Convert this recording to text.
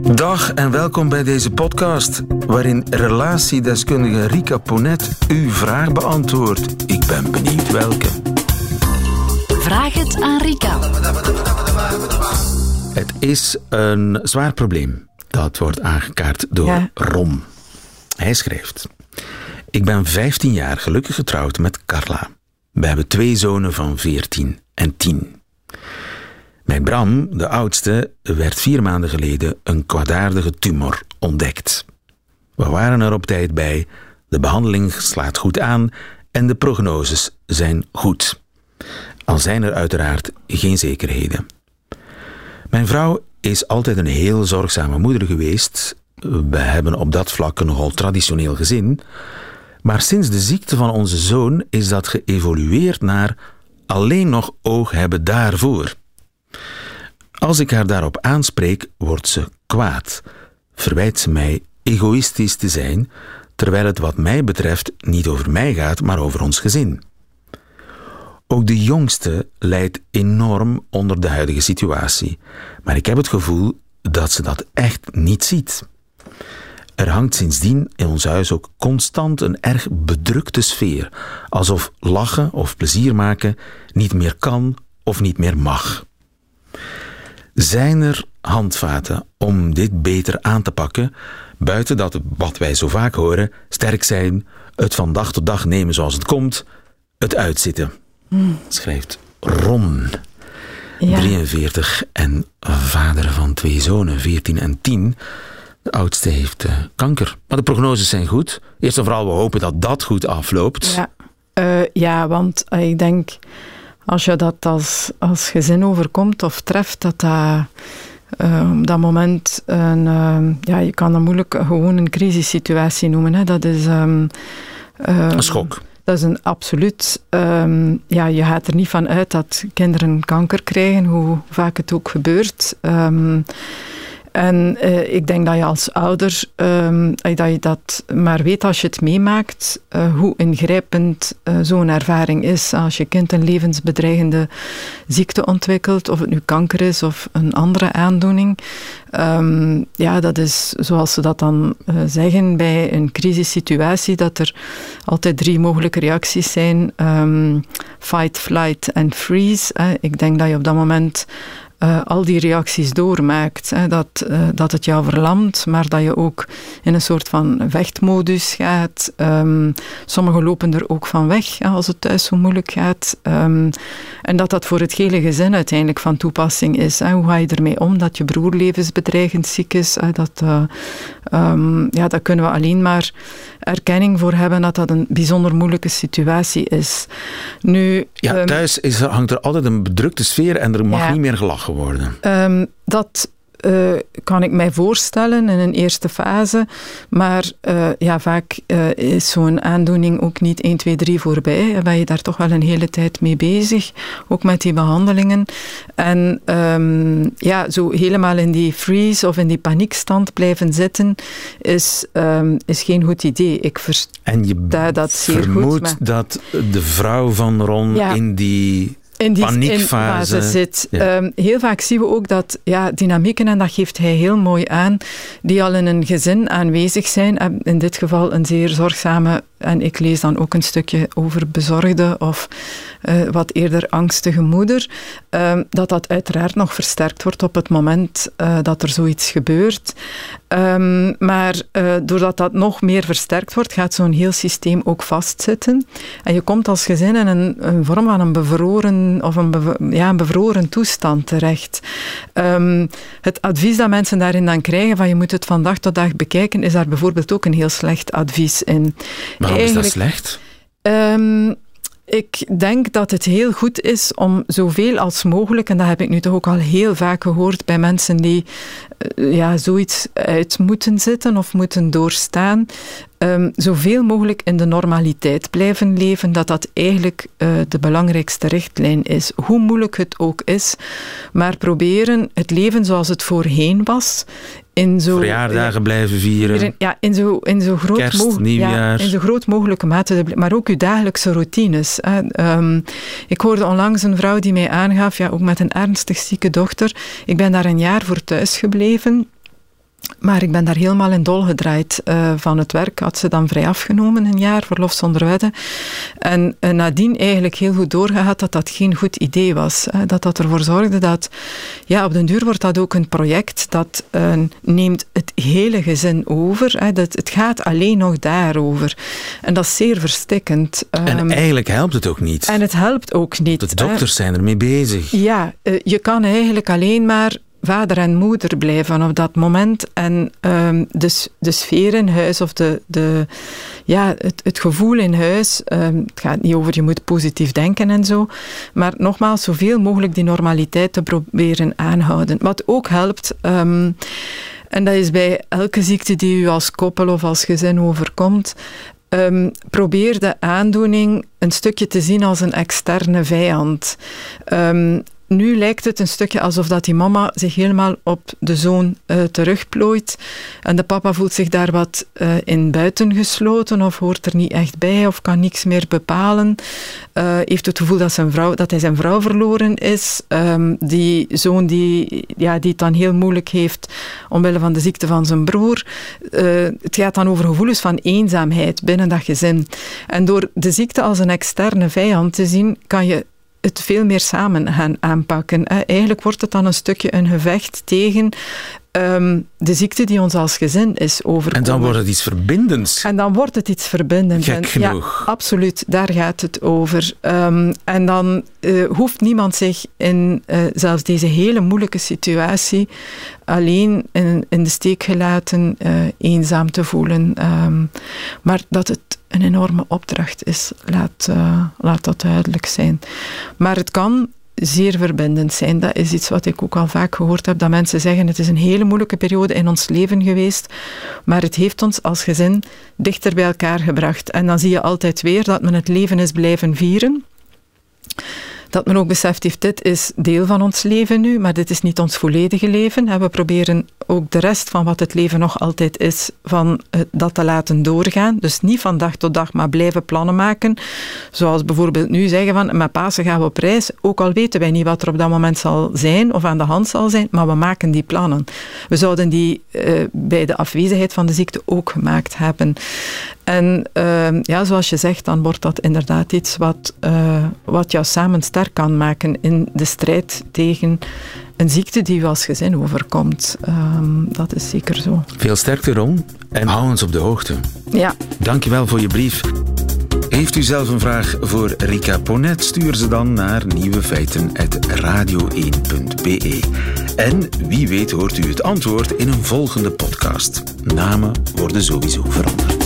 Dag en welkom bij deze podcast, waarin relatiedeskundige Rika Ponet uw vraag beantwoordt. Ik ben benieuwd welke. Vraag het aan Rika. Het is een zwaar probleem. Dat wordt aangekaart door Ja. Rom. Hij schrijft: Ik ben 15 jaar gelukkig getrouwd met Carla. We hebben twee zonen van 14 en 10. Bij Bram, de oudste, werd vier maanden geleden een kwaadaardige tumor ontdekt. We waren er op tijd bij, de behandeling slaat goed aan en de prognoses zijn goed. Al zijn er uiteraard geen zekerheden. Mijn vrouw is altijd een heel zorgzame moeder geweest. We hebben op dat vlak een nogal traditioneel gezin. Maar sinds de ziekte van onze zoon is dat geëvolueerd naar alleen nog oog hebben daarvoor. Als ik haar daarop aanspreek, wordt ze kwaad. Verwijt ze mij egoïstisch te zijn, terwijl het wat mij betreft niet over mij gaat, maar over ons gezin. Ook de jongste lijdt enorm onder de huidige situatie, maar ik heb het gevoel dat ze dat echt niet ziet. Er hangt sindsdien in ons huis ook constant een erg bedrukte sfeer, alsof lachen of plezier maken niet meer kan of niet meer mag. Zijn er handvaten om dit beter aan te pakken, buiten dat wat wij zo vaak horen, sterk zijn, het van dag tot dag nemen zoals het komt, het uitzitten? Schrijft Ron. Ja. 43 en vader van twee zonen, 14 en 10. De oudste heeft eh, kanker. Maar de prognoses zijn goed. Eerst en vooral, we hopen dat dat goed afloopt. Ja, Eh, ja want eh, ik denk, als je dat als, als gezin overkomt of treft, dat dat eh, op dat moment een, eh, ja, je kan dat moeilijk gewoon een crisissituatie noemen. Hè. Dat is... ehm, eh, Een schok. Dat is een absoluut. ehm, ja, je gaat er niet van uit dat kinderen kanker krijgen, hoe vaak het ook gebeurt. Ehm, en eh, ik denk dat je als ouder, ehm, dat je dat maar weet als je het meemaakt, eh, hoe ingrijpend eh, zo'n ervaring is. Als je kind een levensbedreigende ziekte ontwikkelt, of het nu kanker is of een andere aandoening. Ehm, ja, dat is zoals ze dat dan eh, zeggen bij een crisissituatie, dat er altijd drie mogelijke reacties zijn: Ehm, fight, flight en freeze. Ik denk dat je op dat moment eh, al die reacties doormaakt. Hè, dat, eh, dat het jou verlamt, maar dat je ook in een soort van vechtmodus gaat. Ehm, sommigen lopen er ook van weg als het thuis zo moeilijk gaat. Ehm, en dat dat voor het hele gezin uiteindelijk van toepassing is. Hè. Hoe ga je ermee om dat je broer levensbedreigend ziek is? Dat, eh, ehm, ja, daar kunnen we alleen maar erkenning voor hebben dat dat een bijzonder moeilijke situatie is. Nu, Ja, ehm, thuis is hangt er altijd een bedrukte sfeer en er mag Ja. niet meer gelachen worden. Ehm, dat eh, kan ik mij voorstellen in een eerste fase. Maar eh, ja, vaak eh, is zo'n aandoening ook niet 1, 2, 3 voorbij. En ben je daar toch wel een hele tijd mee bezig. Ook met die behandelingen. En ehm, ja, zo helemaal in die freeze of in die paniekstand blijven zitten, is, ehm, is geen goed idee. Ik versta je dat zeer goed. vermoedt dat de vrouw van Ron Ja. in die in die paniekfase. zit. Ja. Ehm, heel vaak zien we ook dat ja, dynamieken, en dat geeft hij heel mooi aan, die al in een gezin aanwezig zijn. In dit geval een zeer zorgzame, en ik lees dan ook een stukje over bezorgde of eh, wat eerder angstige moeder, ehm, dat dat uiteraard nog versterkt wordt op het moment eh, dat er zoiets gebeurt. Ehm, maar eh, doordat dat nog meer versterkt wordt, gaat zo'n heel systeem ook vastzitten. En je komt als gezin in een, een vorm van een bevroren, of een, ja, een bevroren toestand terecht. Ehm, het advies dat mensen daarin dan krijgen, van je moet het van dag tot dag bekijken, is daar bijvoorbeeld ook een heel slecht advies in. Waarom is dat slecht? Ehm, ik denk dat het heel goed is om zoveel als mogelijk, en dat heb ik nu toch ook al heel vaak gehoord bij mensen die eh, ja, zoiets uit moeten zitten of moeten doorstaan, ehm, zoveel mogelijk in de normaliteit blijven leven, dat dat eigenlijk eh, de belangrijkste richtlijn is. Hoe moeilijk het ook is, maar proberen het leven zoals het voorheen was, in zo... Verjaardagen blijven vieren. in- Ja, in zo, in zo groot Kerst, ja, in zo groot mogelijke mate, maar ook uw dagelijkse routines. Hè. Ehm, ik hoorde onlangs een vrouw die mij aangaf, ja, ook met een ernstig zieke dochter, ik ben daar een jaar voor thuis gebleven. Maar ik ben daar helemaal in dol gedraaid uh, van het werk. Had ze dan vrij afgenomen, een jaar, verlof zonder wedden. En uh, nadien eigenlijk heel goed doorgehad dat dat geen goed idee was. Hè. Dat dat ervoor zorgde dat, ja, op den duur wordt dat ook een project dat uh, neemt het hele gezin over. Hè. Dat, het gaat alleen nog daarover. En dat is zeer verstikkend. En um, eigenlijk helpt het ook niet. En het helpt ook niet. De dokters zijn ermee bezig. Ja, je kan eigenlijk alleen maar vader en moeder blijven op dat moment. En um, de, de sfeer in huis of de, de, ja, het, het gevoel in huis, um, het gaat niet over je moet positief denken en zo, maar nogmaals, zoveel mogelijk die normaliteit te proberen aanhouden. Wat ook helpt, um, en dat is bij elke ziekte die u als koppel of als gezin overkomt, Um, probeer de aandoening een stukje te zien als een externe vijand. Nu lijkt het een stukje alsof dat die mama zich helemaal op de zoon uh, terugplooit. En de papa voelt zich daar wat uh, in buiten gesloten of hoort er niet echt bij of kan niks meer bepalen. Uh, heeft het gevoel dat, zijn vrouw, dat hij zijn vrouw verloren is. Um, die zoon die, ja, die het dan heel moeilijk heeft omwille van de ziekte van zijn broer. het gaat dan over gevoelens van eenzaamheid binnen dat gezin. En door de ziekte als een externe vijand te zien, kan je het veel meer samen gaan aanpakken. Eigenlijk wordt het dan een stukje een gevecht tegen um, de ziekte die ons als gezin is overkomen. En dan wordt het iets verbindends. En dan wordt het iets verbindends. Gek genoeg. Ja, absoluut, daar gaat het over. Um, en dan uh, hoeft niemand zich in uh, zelfs deze hele moeilijke situatie alleen in, in de steek gelaten, uh, eenzaam te voelen. Um, maar dat het een enorme opdracht is, laat, laat dat duidelijk zijn. Maar het kan zeer verbindend zijn. Dat is iets wat ik ook al vaak gehoord heb, dat mensen zeggen het is een hele moeilijke periode in ons leven geweest, maar het heeft ons als gezin dichter bij elkaar gebracht. En dan zie je altijd weer dat men het leven is blijven vieren dat men ook beseft heeft, dit is deel van ons leven nu, maar dit is niet ons volledige leven. We proberen ook de rest van wat het leven nog altijd is, van dat te laten doorgaan. Dus niet van dag tot dag, maar blijven plannen maken. Zoals bijvoorbeeld nu zeggen van, met Pasen gaan we op reis, ook al weten wij niet wat er op dat moment zal zijn of aan de hand zal zijn, maar we maken die plannen. We zouden die uh, bij de afwezigheid van de ziekte ook gemaakt hebben. En uh, ja, zoals je zegt, dan wordt dat inderdaad iets wat, uh, wat jou samen sterk kan maken in de strijd tegen een ziekte die u als gezin overkomt. Um, dat is zeker zo. Veel sterkte, Ron. En hou ons op de hoogte. Ja. Dankjewel voor je brief. Heeft u zelf een vraag voor Rika Ponet? Stuur ze dan naar nieuwefeiten.radio1.be. En wie weet hoort u het antwoord in een volgende podcast. Namen worden sowieso veranderd.